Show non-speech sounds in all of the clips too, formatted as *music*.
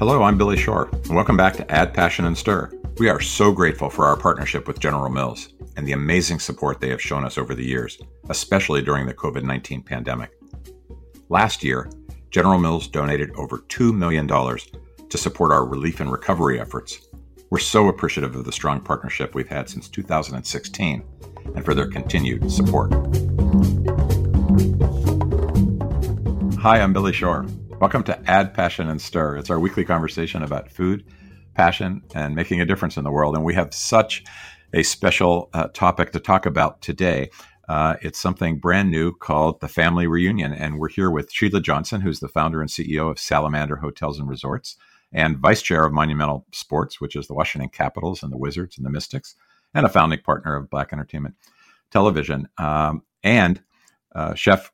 Hello, I'm Billy Shore. and Welcome back to Add Passion and Stir. We are so grateful for our partnership with General Mills and the amazing support they have shown us over the years, especially during the COVID 19 pandemic. Last year, General Mills donated over $2 million to support our relief and recovery efforts. We're so appreciative of the strong partnership we've had since 2016 and for their continued support. Hi, I'm Billy Shore. Welcome to Add Passion and Stir. It's our weekly conversation about food, passion, and making a difference in the world. And we have such a special uh, topic to talk about today. Uh, it's something brand new called the Family Reunion. And we're here with Sheila Johnson, who's the founder and CEO of Salamander Hotels and Resorts and vice chair of Monumental Sports, which is the Washington Capitals and the Wizards and the Mystics, and a founding partner of Black Entertainment Television. Um, and uh, Chef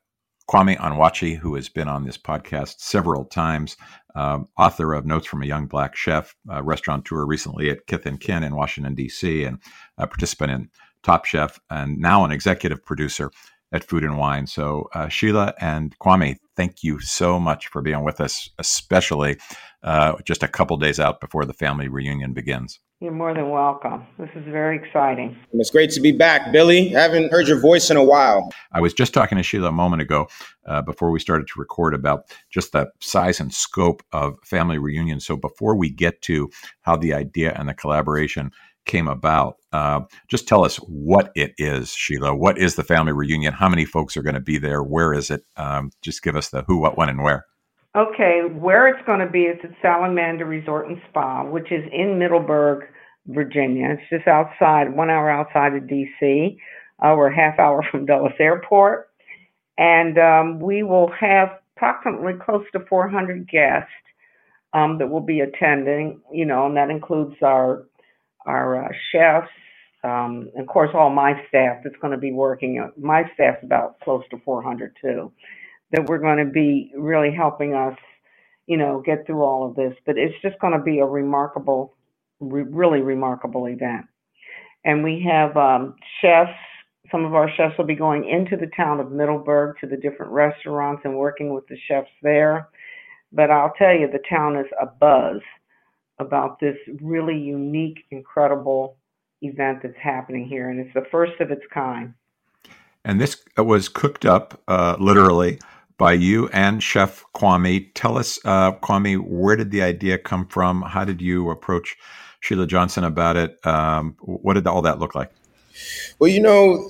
Kwame Onwuachi, who has been on this podcast several times, um, author of Notes from a Young Black Chef, uh, restaurateur recently at Kith and Kin in Washington, D.C., and a participant in Top Chef, and now an executive producer at Food and Wine. So, uh, Sheila and Kwame, thank you so much for being with us, especially uh, just a couple days out before the family reunion begins. You're more than welcome. This is very exciting. It's great to be back, Billy. I haven't heard your voice in a while. I was just talking to Sheila a moment ago uh, before we started to record about just the size and scope of family reunion. So before we get to how the idea and the collaboration came about, uh, just tell us what it is, Sheila. What is the family reunion? How many folks are going to be there? Where is it? Um, just give us the who, what, when, and where. Okay, where it's going to be is at Salamander Resort and Spa, which is in Middleburg, Virginia. It's just outside, one hour outside of D.C. Uh, we're a half hour *laughs* from Dulles Airport, and um, we will have approximately close to 400 guests um, that will be attending. You know, and that includes our our uh, chefs, um, of course, all my staff that's going to be working. My staff's about close to 400 too that we're going to be really helping us, you know, get through all of this. But it's just going to be a remarkable, re- really remarkable event. And we have um, chefs. Some of our chefs will be going into the town of Middleburg to the different restaurants and working with the chefs there. But I'll tell you, the town is a buzz about this really unique, incredible event that's happening here, and it's the first of its kind. And this was cooked up uh, literally by you and Chef Kwame. Tell us, uh, Kwame, where did the idea come from? How did you approach Sheila Johnson about it? Um, what did all that look like? Well, you know,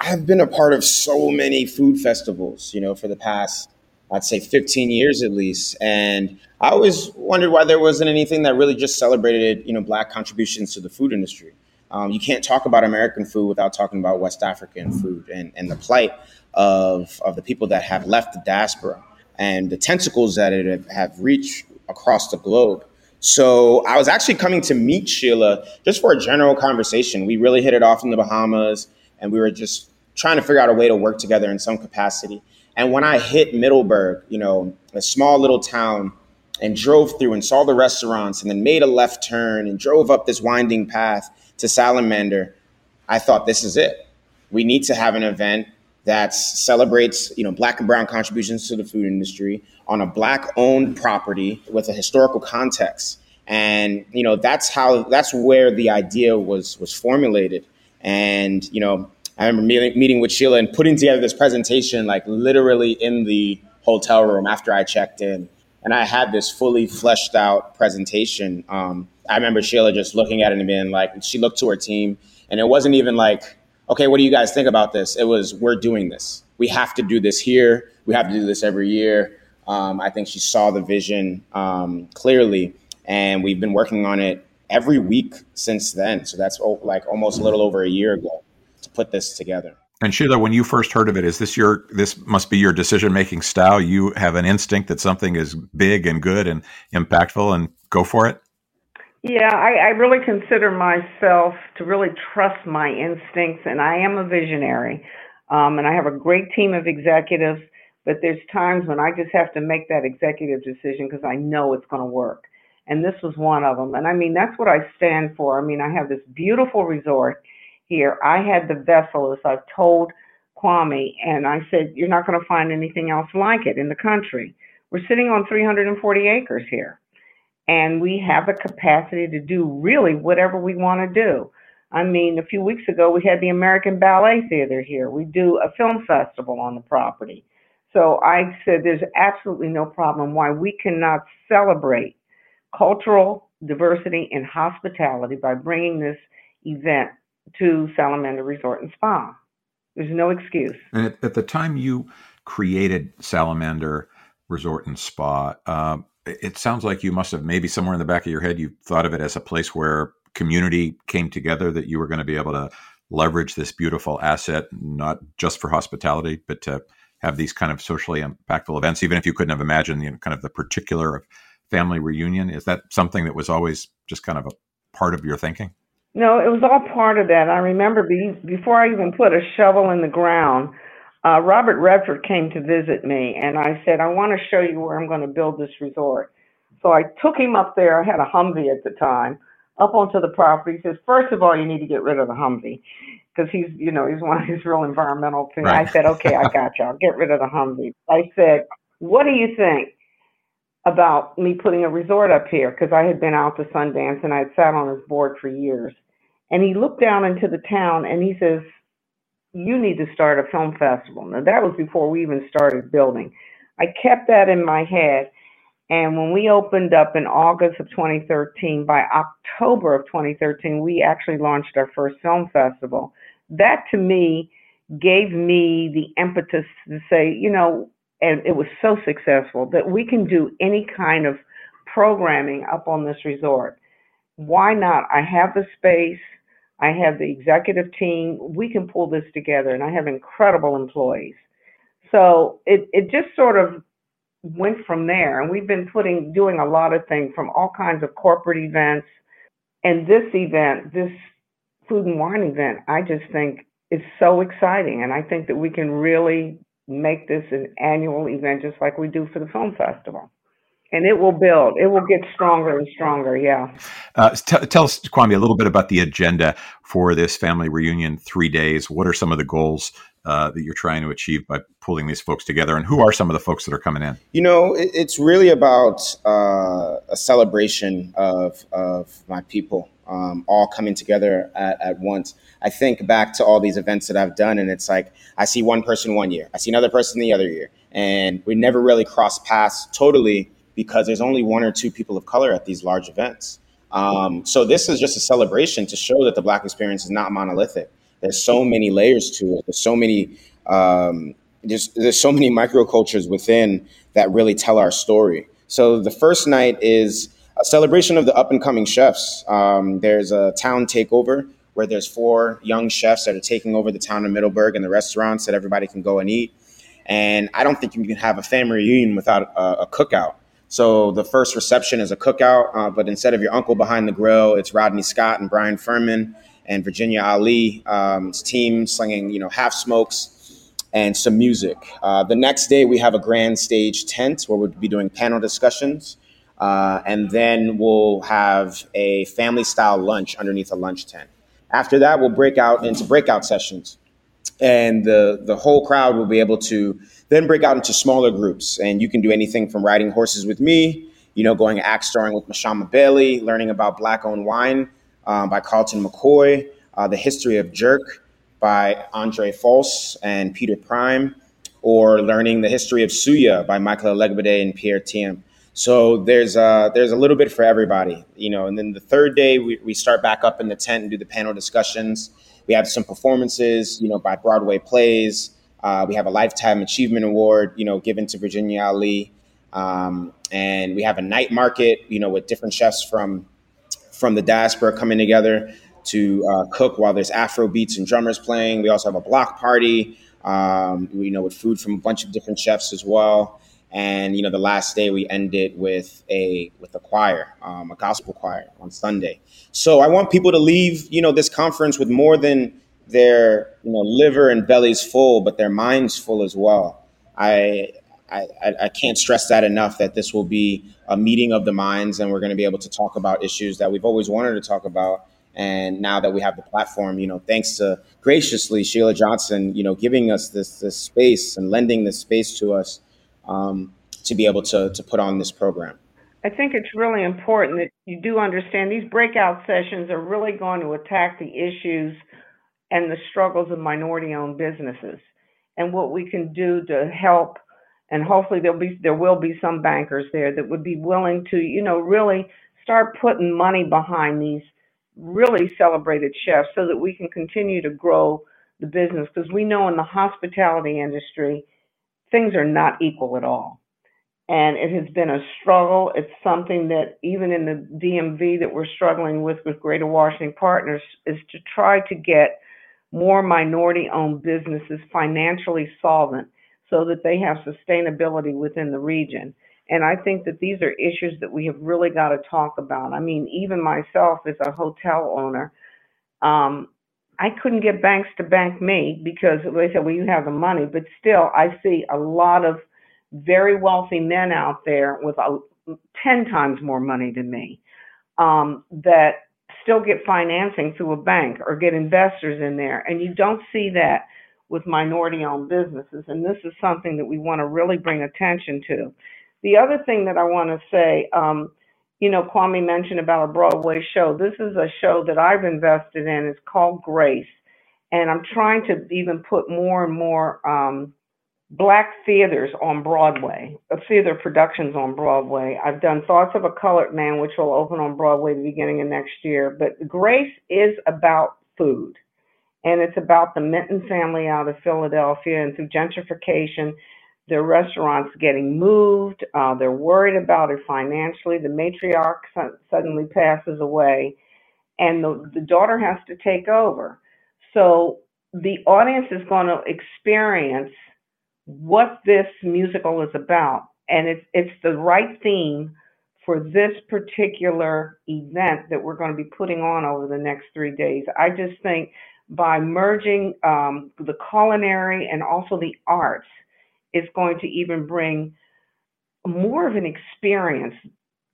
I've been a part of so many food festivals, you know, for the past, I'd say 15 years at least. And I always wondered why there wasn't anything that really just celebrated, you know, Black contributions to the food industry. Um, you can't talk about American food without talking about West African food and, and the plight of, of the people that have left the diaspora and the tentacles that it have, reached across the globe. So I was actually coming to meet Sheila just for a general conversation. We really hit it off in the Bahamas, and we were just trying to figure out a way to work together in some capacity. And when I hit Middleburg, you know, a small little town, and drove through and saw the restaurants, and then made a left turn and drove up this winding path to Salamander, I thought this is it. We need to have an event that celebrates you know black and brown contributions to the food industry on a black owned property with a historical context. And you know that's how that's where the idea was was formulated. And you know i remember meeting, meeting with sheila and putting together this presentation like literally in the hotel room after i checked in. And i had this fully fleshed out presentation. Um, i remember sheila just looking at it and being like she looked to her team and it wasn't even like okay, what do you guys think about this? It was, we're doing this. We have to do this here. We have to do this every year. Um, I think she saw the vision um, clearly, and we've been working on it every week since then. So that's oh, like almost a little over a year ago to put this together. And Sheila, when you first heard of it, is this your this must be your decision making style? You have an instinct that something is big and good and impactful, and go for it. Yeah, I, I really consider myself to really trust my instincts, and I am a visionary. Um, and I have a great team of executives, but there's times when I just have to make that executive decision because I know it's going to work. And this was one of them. And I mean, that's what I stand for. I mean, I have this beautiful resort here. I had the vessel, as I've told Kwame, and I said, You're not going to find anything else like it in the country. We're sitting on 340 acres here. And we have the capacity to do really whatever we want to do. I mean, a few weeks ago, we had the American Ballet Theater here. We do a film festival on the property. So I said there's absolutely no problem why we cannot celebrate cultural diversity and hospitality by bringing this event to Salamander Resort and Spa. There's no excuse. And at, the time you created Salamander Resort and Spa, uh, it sounds like you must have maybe somewhere in the back of your head you thought of it as a place where community came together that you were going to be able to leverage this beautiful asset, not just for hospitality, but to have these kind of socially impactful events, even if you couldn't have imagined you know, kind of the particular of family reunion? Is that something that was always just kind of a part of your thinking? No, it was all part of that. I remember be, before I even put a shovel in the ground, uh, Robert Redford came to visit me, and I said, I want to show you where I'm going to build this resort. So I took him up there. I had a Humvee at the time up onto the property. He says, first of all, you need to get rid of the Humvee because he's, you know, he's one of these real environmental things. Right. I said, okay, I got you. I'll get rid of the Humvee. I said, what do you think about me putting a resort up here? Because I had been out to Sundance and I had sat on his board for years. And he looked down into the town and he says, you need to start a film festival. Now, that was before we even started building. I kept that in my head. And when we opened up in August of 2013, by October of 2013, we actually launched our first film festival. That to me gave me the impetus to say, you know, and it was so successful that we can do any kind of programming up on this resort. Why not? I have the space, I have the executive team, we can pull this together, and I have incredible employees. So it, it just sort of went from there. And we've been putting, doing a lot of things from all kinds of corporate events. And this event, this food and wine event, I just think is so exciting. And I think that we can really make this an annual event just like we do for the film festival. And it will build. It will get stronger and stronger. Yeah. Uh, t- tell us, Kwame, a little bit about the agenda for this family reunion three days. What are some of the goals uh, that you're trying to achieve by pulling these folks together? And who are some of the folks that are coming in? You know, it, it's really about uh, a celebration of, of my people um, all coming together at, at, once. I think back to all these events that I've done, and it's like I see one person one year, I see another person the other year, and we never really cross paths totally because there's only one or two people of color at these large events. Um, so this is just a celebration to show that the Black experience is not monolithic there's so many layers to it. There's so many um, there's there's so many microcultures within that really tell our story. So the first night is a celebration of the up and coming chefs. Um, there's a town takeover where there's four young chefs that are taking over the town of Middleburg and the restaurants that everybody can go and eat. And I don't think you can have a family reunion without a, a cookout. So the first reception is a cookout, uh, but instead of your uncle behind the grill, it's Rodney Scott and Bryan Furman and Virginia Ali's um, team slinging, you know, half smokes and some music. Uh, the next day, we have a grand stage tent where we'll be doing panel discussions. Uh, and then we'll have a family style lunch underneath a lunch tent. After that, we'll break out into breakout sessions. And the, the whole crowd will be able to then break out into smaller groups. And you can do anything from riding horses with me, you know, going axe throwing with Mashama Bailey, learning about black owned wine um, by Carlton McCoy, uh, The History of Jerk by Andre Fowles and Peter Prime, or Learning the History of Suya by Michael Elegbede and Pierre Thiam. So there's a, there's a little bit for everybody, you know. And then the third day, we, we start back up in the tent and do the panel discussions. We have some performances, you know, by Broadway plays. Uh, we have a Lifetime Achievement Award, you know, given to Virginia Ali. Um, and we have a night market, you know, with different chefs from from the diaspora coming together to uh, cook while there's Afro beats and drummers playing. We also have a block party, um, you know, with food from a bunch of different chefs as well. And you know, the last day we ended with a with a choir, um, a gospel choir on Sunday. So I want people to leave, you know, this conference with more than their you know liver and bellies full, but their minds full as well. I I, I, can't stress that enough that this will be a meeting of the minds and we're going to be able to talk about issues that we've always wanted to talk about. And now that we have the platform, you know, thanks to graciously Sheila Johnson, you know, giving us this, this space and lending this space to us um, to be able to, to put on this program. I think it's really important that you do understand these breakout sessions are really going to attack the issues and the struggles of minority owned businesses and what we can do to help and hopefully there'll be there will be some bankers there that would be willing to you know really start putting money behind these really celebrated chefs so that we can continue to grow the business. Because we know in the hospitality industry things are not equal at all. And it has been a struggle. It's something that even in the DMV that we're struggling with with Greater Washington Partners is to try to get more minority owned businesses financially solvent so that they have sustainability within the region and I think that these are issues that we have really got to talk about. I mean, even myself as a hotel owner, um, I couldn't get banks to bank me because they said, well, you have the money. But still, I see a lot of very wealthy men out there with a, 10 times more money than me um, that still get financing through a bank or get investors in there. And you don't see that with minority owned businesses. And this is something that we want to really bring attention to. The other thing that I want to say, um, you know, Kwame mentioned about a Broadway show. This is a show that I've invested in. It's called Grace. And I'm trying to even put more and more um, black theaters on Broadway, uh, theater productions on Broadway. I've done Thoughts of a Colored Man, which will open on Broadway the beginning of next year. But Grace is about food. And it's about the Minton family out of Philadelphia and through gentrification their restaurants getting moved. Uh, they're worried about it financially. The matriarch su- suddenly passes away, and the, the daughter has to take over. So the audience is going to experience what this musical is about, and it's it's the right theme for this particular event that we're going to be putting on over the next three days. I just think by merging um, the culinary and also the arts is going to even bring more of an experience,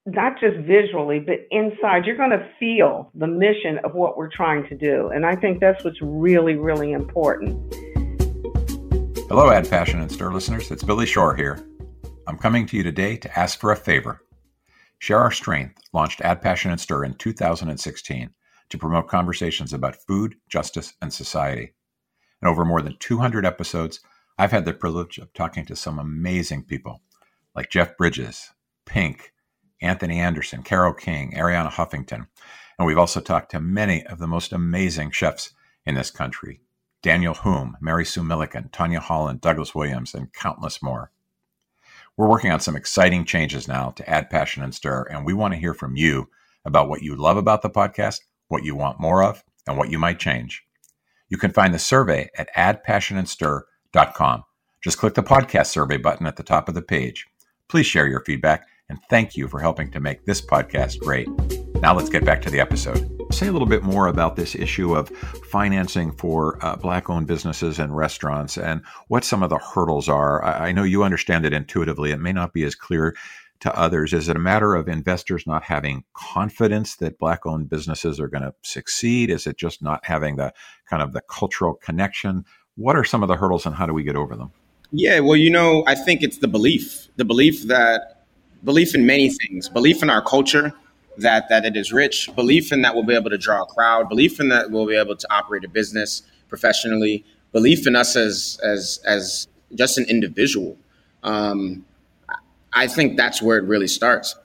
not just visually, but inside. You're going to feel the mission of what we're trying to do. And I think that's what's really, really important. Hello, Add Passion and Stir listeners. It's Billy Shore here. I'm coming to you today to ask for a favor. Share Our Strength launched Add Passion and Stir in 2016 to promote conversations about food, justice, and society. And over more than 200 episodes, I've had the privilege of talking to some amazing people like Jeff Bridges, Pink, Anthony Anderson, Carole King, Arianna Huffington. And we've also talked to many of the most amazing chefs in this country Daniel Humm, Mary Sue Milliken, Tanya Holland, Douglas Williams, and countless more. We're working on some exciting changes now to add passion and stir, and we want to hear from you about what you love about the podcast, what you want more of, and what you might change. You can find the survey at addpassionandstir.com com. Just click the podcast survey button at the top of the page. Please share your feedback and thank you for helping to make this podcast great. Now let's get back to the episode. Say a little bit more about this issue of financing for uh, black owned businesses and restaurants and what some of the hurdles are. I, I know you understand it intuitively. It may not be as clear to others. Is it a matter of investors not having confidence that black owned businesses are going to succeed? Is it just not having the kind of the cultural connection? What are some of the hurdles and how do we get over them? Yeah, well, you know, I think it's the belief, the belief that belief in many things, belief in our culture that that it is rich, belief in that we'll be able to draw a crowd, belief in that we'll be able to operate a business professionally, belief in us as as as just an individual. Um, I think that's where it really starts,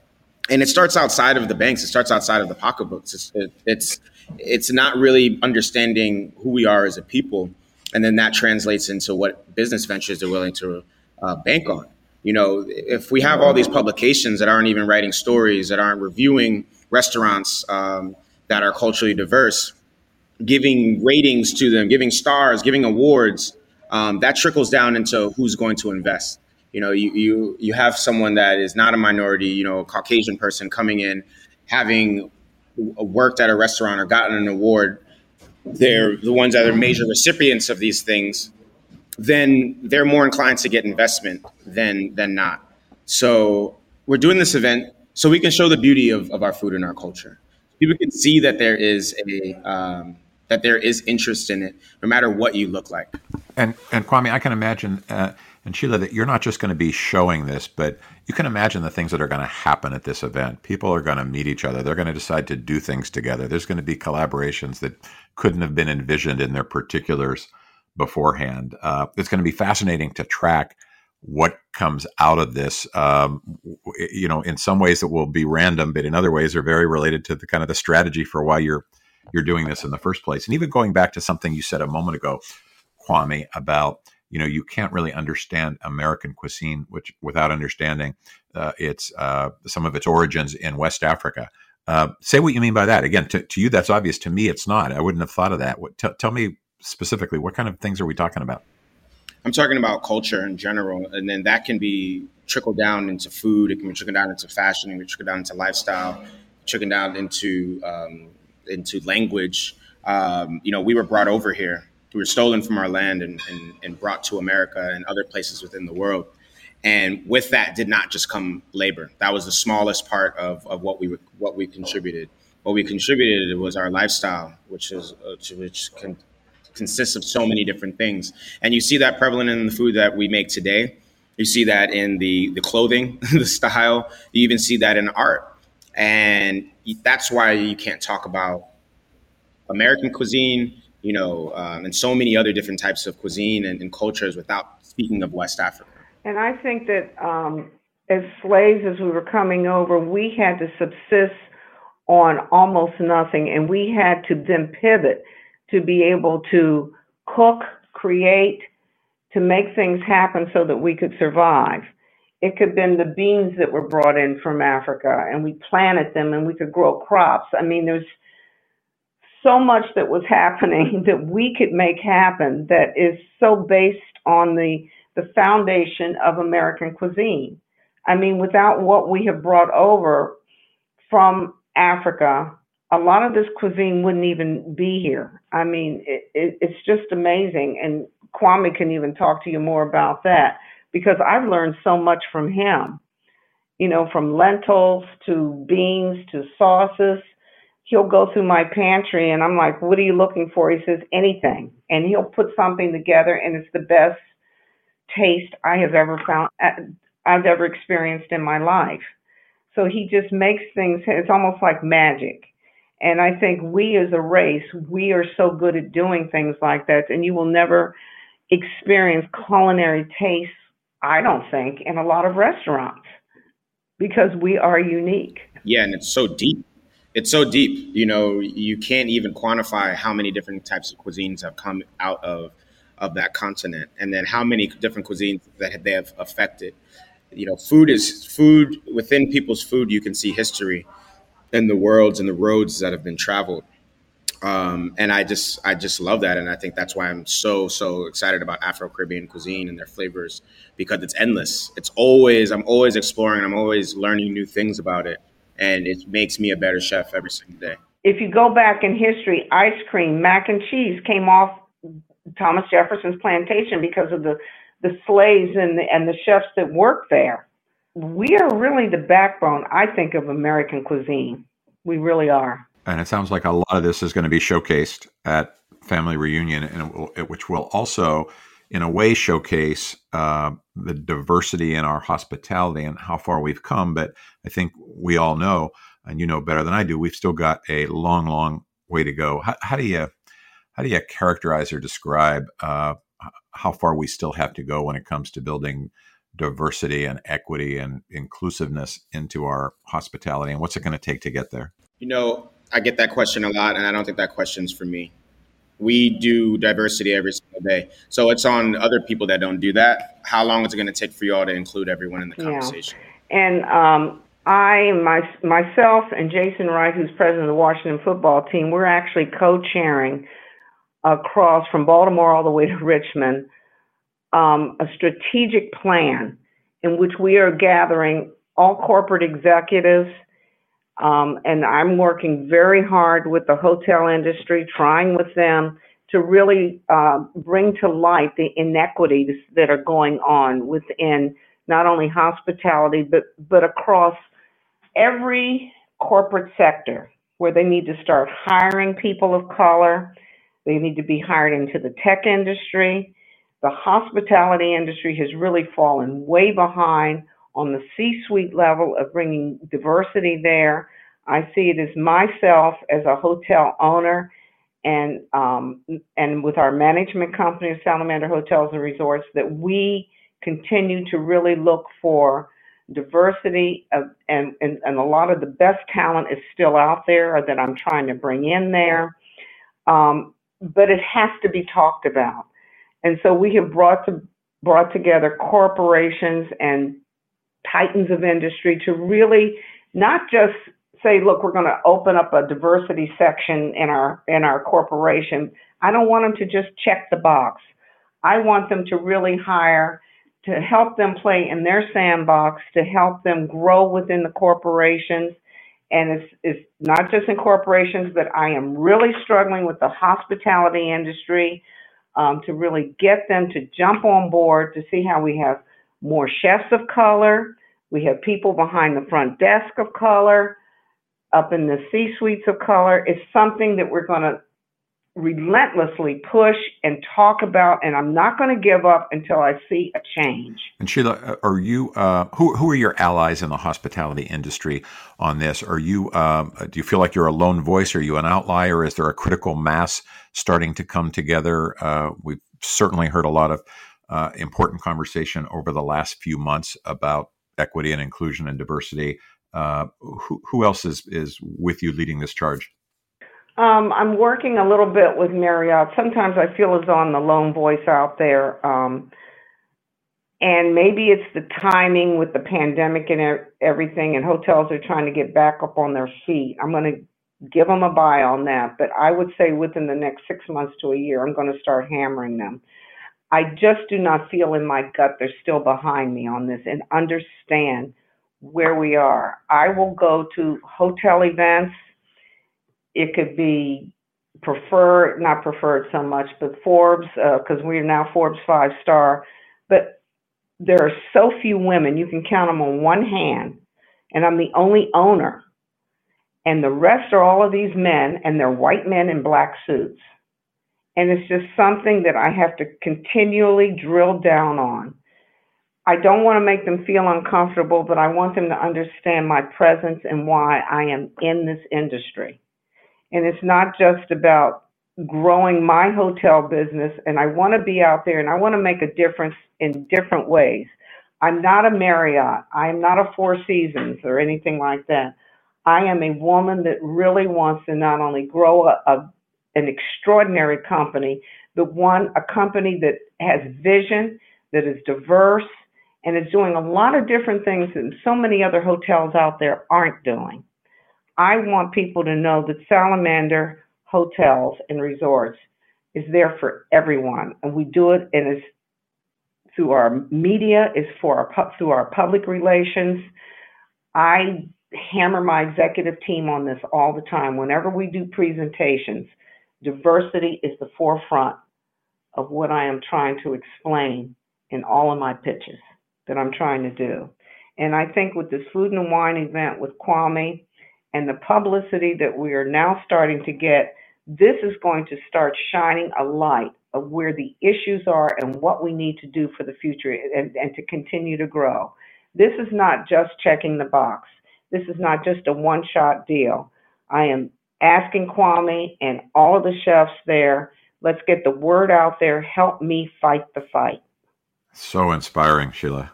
and it starts outside of the banks. It starts outside of the pocketbooks. It's it, it's it's not really understanding who we are as a people and then that translates into what business ventures they're willing to uh, bank on. You know, if we have all these publications that aren't even writing stories, that aren't reviewing restaurants um, that are culturally diverse, giving ratings to them, giving stars, giving awards, um, that trickles down into who's going to invest. You know, you, you you have someone that is not a minority, you know, a Caucasian person coming in, having worked at a restaurant or gotten an award they're the ones that are major recipients of these things, then they're more inclined to get investment than than not. So we're doing this event so we can show the beauty of, of our food and our culture. People can see that there is a um, that there is interest in it, no matter what you look like. And and Kwame, I can imagine. Uh, And Sheila, that you're not just going to be showing this, but you can imagine the things that are going to happen at this event. People are going to meet each other. They're going to decide to do things together. There's going to be collaborations that couldn't have been envisioned in their particulars beforehand. Uh, it's going to be fascinating to track what comes out of this. Um, you know, in some ways it will be random, but in other ways are very related to the kind of the strategy for why you're you're doing this in the first place. And even going back to something you said a moment ago, Kwame, about you know you can't really understand American cuisine which without understanding uh, its uh, some of its origins in West Africa. Uh, say what you mean by that. Again, to, to, you that's obvious. To me, it's not. I wouldn't have thought of that. What, t- tell me specifically, what kind of things are we talking about? I'm talking about culture in general, and then that can be trickled down into food. It can be trickled down into fashion. It can be trickled down into lifestyle. Trickled down into um, into language. Um, you know, we were brought over here. We were stolen from our land and, and, and brought to America and other places within the world. And with that did not just come labor. That was the smallest part of, of what we what we contributed. What we contributed was our lifestyle, which is which can consists of so many different things. And you see that prevalent in the food that we make today. You see that in the the clothing, *laughs* the style. You even see that in art. And that's why you can't talk about American cuisine, you know, um, and so many other different types of cuisine and, and, cultures without speaking of West Africa. And I think that um, as slaves, as we were coming over, we had to subsist on almost nothing, and we had to then pivot to be able to cook, create, to make things happen so that we could survive. It could have been the beans that were brought in from Africa and we planted them and we could grow crops. I mean, there's so much that was *laughs* happening that we could make happen that is so based on the, the foundation of American cuisine. I mean, without what we have brought over from Africa a lot of this cuisine wouldn't even be here. I mean, it, it, it's just amazing. And Kwame can even talk to you more about that because I've learned so much from him. You know, from lentils to beans to sauces. He'll go through my pantry and I'm like, what are you looking for? He says, anything. And he'll put something together and it's the best taste I have ever found, uh, I've ever experienced in my life. So he just makes things, it's almost like magic and I think we as a race, we are so good at doing things like that, and you will never experience culinary tastes, I don't think, in a lot of restaurants because we are unique. Yeah, and it's so deep. It's so deep. You know, you can't even quantify how many different types of cuisines have come out of of that continent, and then how many different cuisines that they have affected. You know, food is food within people's food. You can see history and the worlds and the roads that have been traveled. Um, and I just I just love that, and I think that's why I'm so so excited about Afro Caribbean cuisine and their flavors because it's endless. It's always I'm always exploring. I'm always learning new things about it, and it makes me a better chef every single day. If you go back in history, ice cream, mac and cheese came off Thomas Jefferson's plantation because of the the slaves and the, and the chefs that worked there we are really the backbone, I think, of American cuisine. We really are. And it sounds like a lot of this is going to be showcased at Family Reunion, and will, which will also, in a way, showcase uh, the diversity in our hospitality and how far we've come. But I think we all know, and you know better than I do, we've still got a long, long way to go. How, how do you how do you characterize or describe uh, how far we still have to go when it comes to building diversity and equity and inclusiveness into our hospitality and what's it going to take to get there? You know i get that question a lot and i don't think that question's for me. We do diversity every single day so it's on other people that don't do that. How long is it going to take for you all to include everyone in the conversation? Yeah. and um, I, my, myself, and Jason Wright, who's president of the Washington football team, we're actually co-chairing across from Baltimore all the way to Richmond um, a strategic plan in which we are gathering all corporate executives. Um, and I'm working very hard with the hotel industry, trying with them to really uh, bring to light the inequities that are going on within not only hospitality, but, but across every corporate sector where they need to start hiring people of color. They need to be hired into the tech industry the hospitality industry has really fallen way behind on the C suite level of bringing diversity there. I see it as myself as a hotel owner and um, and with our management company of Salamander Hotels and Resorts that we continue to really look for diversity of, and, and and a lot of the best talent is still out there that I'm trying to bring in there. Um, but it has to be talked about. And so we have brought to brought together corporations and titans of industry to really not just say, look, we're going to open up a diversity section in our in our corporation. I don't want them to just check the box. I want them to really hire to help them play in their sandbox, to help them grow within the corporations. And it's, it's not just in corporations, but I am really struggling with the hospitality industry um, to really get them to jump on board to see how we have more chefs of color. We have people behind the front desk of color, up in the C suites of color. It's something that we're going to relentlessly push and talk about, and I'm not going to give up until I see a change. And Sheila, are you uh, who who are your allies in the hospitality industry on this? Are you um, do you feel like you're a lone voice? Are you an outlier? Is there a critical mass starting to come together? Uh, we've certainly heard a lot of uh, important conversation over the last few months about equity and inclusion and diversity. Uh, who, who else is is with you leading this charge? Um, I'm working a little bit with Marriott. Sometimes I feel as though I'm the lone voice out there. Um, and maybe it's the timing with the pandemic and everything, and hotels are trying to get back up on their feet. I'm going to give them a bye on that. But I would say within the next six months to a year, I'm going to start hammering them. I just do not feel in my gut they're still behind me on this and understand where we are. I will go to hotel events it could be preferred, not preferred so much, but Forbes, because uh, we're now Forbes five star. But there are so few women, you can count them on one hand, and I'm the only owner. And the rest are all of these men, and they're white men in black suits. And it's just something that I have to continually drill down on. I don't want to make them feel uncomfortable, but I want them to understand my presence and why I am in this industry. And it's not just about growing my hotel business. And I want to be out there and I want to make a difference in different ways. I'm not a Marriott. I am not a Four Seasons or anything like that. I am a woman that really wants to not only grow a, a an extraordinary company, but one a company that has vision, that is diverse, and is doing a lot of different things that so many other hotels out there aren't doing. I want people to know that Salamander Hotels and Resorts is there for everyone, and we do it through our media, is for our through our public relations. I hammer my executive team on this all the time. Whenever we do presentations, diversity is the forefront of what I am trying to explain in all of my pitches that I'm trying to do. And I think with this food and wine event with Kwame, and the publicity that we are now starting to get, this is going to start shining a light of where the issues are and what we need to do for the future and, and to continue to grow. This is not just checking the box. This is not just a one shot deal. I am asking Kwame and all of the chefs there, let's get the word out there. Help me fight the fight. So inspiring, Sheila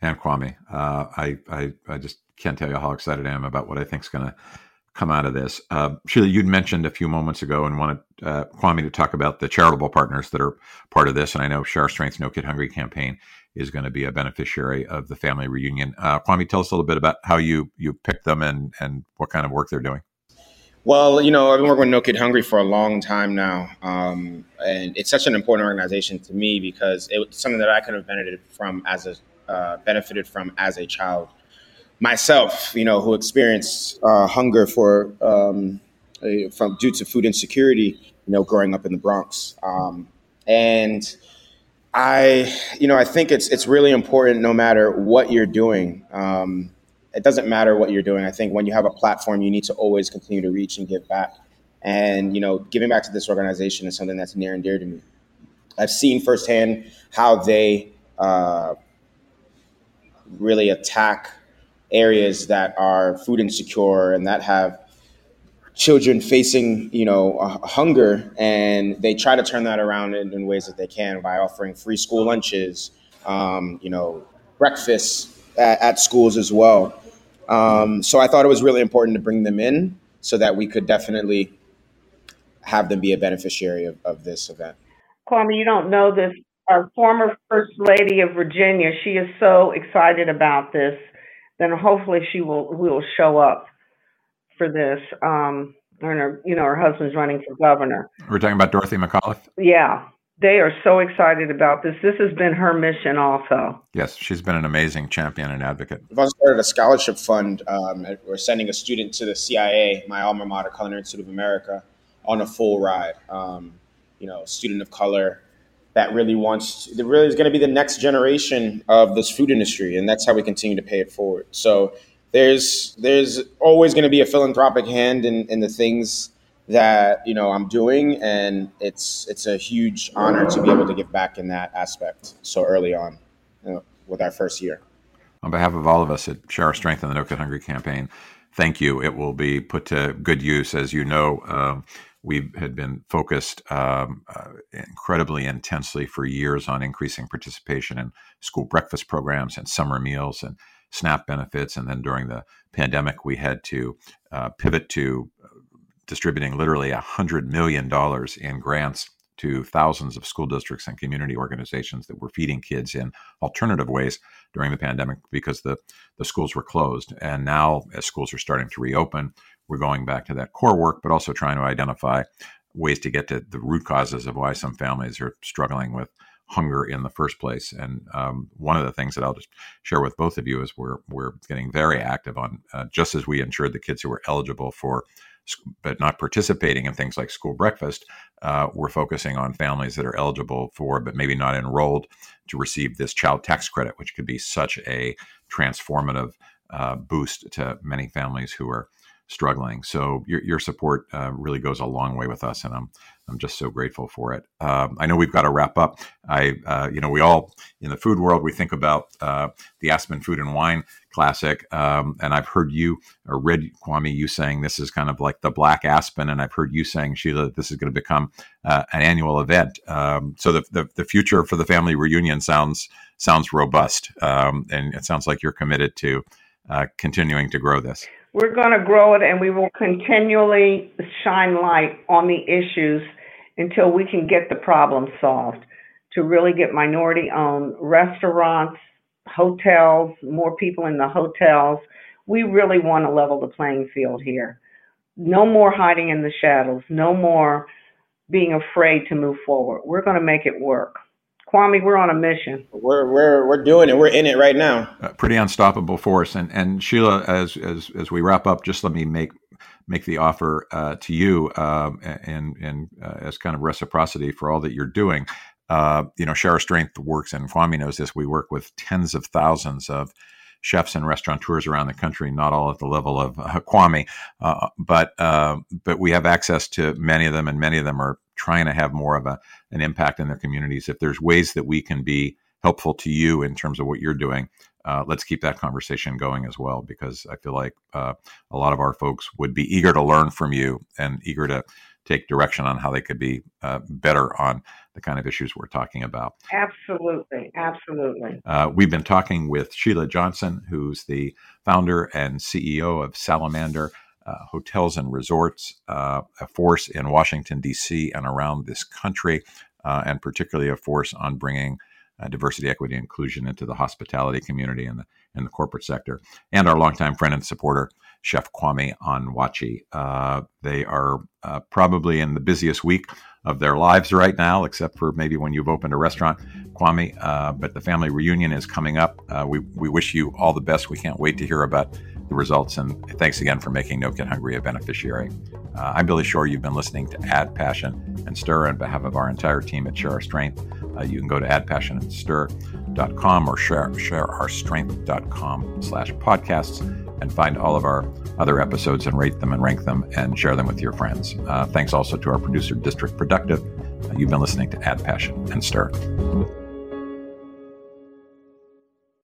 and Kwame. Uh, I, I, I just can't tell you how excited I am about what I think is going to come out of this. Uh, Sheila, you'd mentioned a few moments ago and wanted uh, Kwame to talk about the charitable partners that are part of this. And I know Share Strength No Kid Hungry campaign is going to be a beneficiary of the family reunion. Uh, Kwame, tell us a little bit about how you you picked them and and what kind of work they're doing. Well, you know, I've been working with No Kid Hungry for a long time now, um, and it's such an important organization to me because it's something that I could have benefited from as a uh, benefited from as a child myself, you know, who experienced uh, hunger for um, from due to food insecurity, you know, growing up in the Bronx, um, and I, you know, I think it's it's really important, no matter what you're doing. Um, it doesn't matter what you're doing. I think when you have a platform, you need to always continue to reach and give back. And you know, giving back to this organization is something that's near and dear to me. I've seen firsthand how they uh, really attack areas that are food insecure and that have children facing you know hunger and they try to turn that around in, in, ways that they can by offering free school lunches um, you know breakfast at, at schools as well. Um, so i thought it was really important to bring them in so that we could definitely have them be a beneficiary of, of this event. Kwame you don't know this. Our former first lady of virginia she is so excited about this then hopefully she will will show up for this. Um, and her, you know, her husband's running for governor. We're talking about Dorothy McAuliffe. Yeah, they are so excited about this. This has been her mission, also. Yes, she's been an amazing champion and advocate. We've also started a scholarship fund. Um, we're sending a student to the CIA, my alma mater, Culinary Institute of America, on a full ride. Um, you know, student of color that really wants that really is going to be the next generation of this food industry, and that's how we continue to pay it forward. So there's there's always going to be a philanthropic hand in, in the things that you know I'm doing, and it's it's a huge honor to be able to give back in that aspect so early on you know, with our first year. On behalf of all of us at Share Our Strength and the No Kid Hungry campaign, thank you. It will be put to good use, as you know. Um, we had been focused um, uh, incredibly intensely for years on increasing participation in school breakfast programs and summer meals and SNAP benefits. And then during the pandemic, we had to uh, pivot to distributing literally $100 million in grants to thousands of school districts and community organizations that were feeding kids in alternative ways during the pandemic because the, the schools were closed. And now, as schools are starting to reopen, we're going back to that core work, but also trying to identify ways to get to the root causes of why some families are struggling with hunger in the first place. And um, one of the things that I'll just share with both of you is we're we're getting very active on uh, just as we ensured the kids who were eligible for but not participating in things like school breakfast, uh, we're focusing on families that are eligible for, but maybe not enrolled to receive this child tax credit, which could be such a transformative uh, boost to many families who are struggling. So your, your support uh, really goes a long way with us, and I'm I'm just so grateful for it. Um, I know we've got to wrap up. I, uh, you know, we all in the food world we think about uh, the Aspen Food and Wine Classic, um, and I've heard you or read Kwame you saying this is kind of like the Black Aspen, and I've heard you saying Sheila this is going to become uh, an annual event. Um, so the, the, the future for the family reunion sounds sounds robust, um, and it sounds like you're committed to uh, continuing to grow this. We're going to grow it and we will continually shine light on the issues until we can get the problem solved to really get minority owned restaurants, hotels, more people in the hotels. We really want to level the playing field here. No more hiding in the shadows, no more being afraid to move forward. We're going to make it work. Kwame, we're on a mission. We're we're we're doing it. We're in it right now. Uh, pretty unstoppable force. And and Sheila, as as as we wrap up, just let me make make the offer uh, to you, um, and and uh, as kind of reciprocity for all that you're doing. Uh, you know, Share Our Strength works, and Kwame knows this. We work with tens of thousands of chefs and restaurateurs around the country, not all at the level of uh, Kwame, uh, but uh, but we have access to many of them, and many of them are trying to have more of a, an impact in their communities. If there's ways that we can be helpful to you in terms of what you're doing, uh, let's keep that conversation going as well, because I feel like uh, a lot of our folks would be eager to learn from you and eager to take direction on how they could be uh, better on the kind of issues we're talking about. Absolutely, absolutely. Uh, we've been talking with Sheila Johnson, who's the founder and CEO of Salamander uh, hotels and resorts, uh, a force in Washington, D.C., and around this country, uh, and particularly a force on bringing uh, diversity, equity, inclusion into the hospitality community and the, in the corporate sector. And our longtime friend and supporter, Chef Kwame Onwuachi. Uh, they are uh, probably in the busiest week of their lives right now, except for maybe when you've opened a restaurant, Kwame. but the family reunion is coming up. we, we wish you all the best. We can't wait to hear about the results. And thanks again for making No Kid Hungry a beneficiary. Uh, I'm Billy Shore. You've been listening to Add Passion and Stir on behalf of our entire team at Share Our Strength. Uh, you can go to addpassionandstir.com or share, shareourstrength.com slash podcasts and find all of our other episodes and rate them and rank them and share them with your friends. Uh, thanks also to our producer, District Productive, You've been listening to Add Passion and Stir.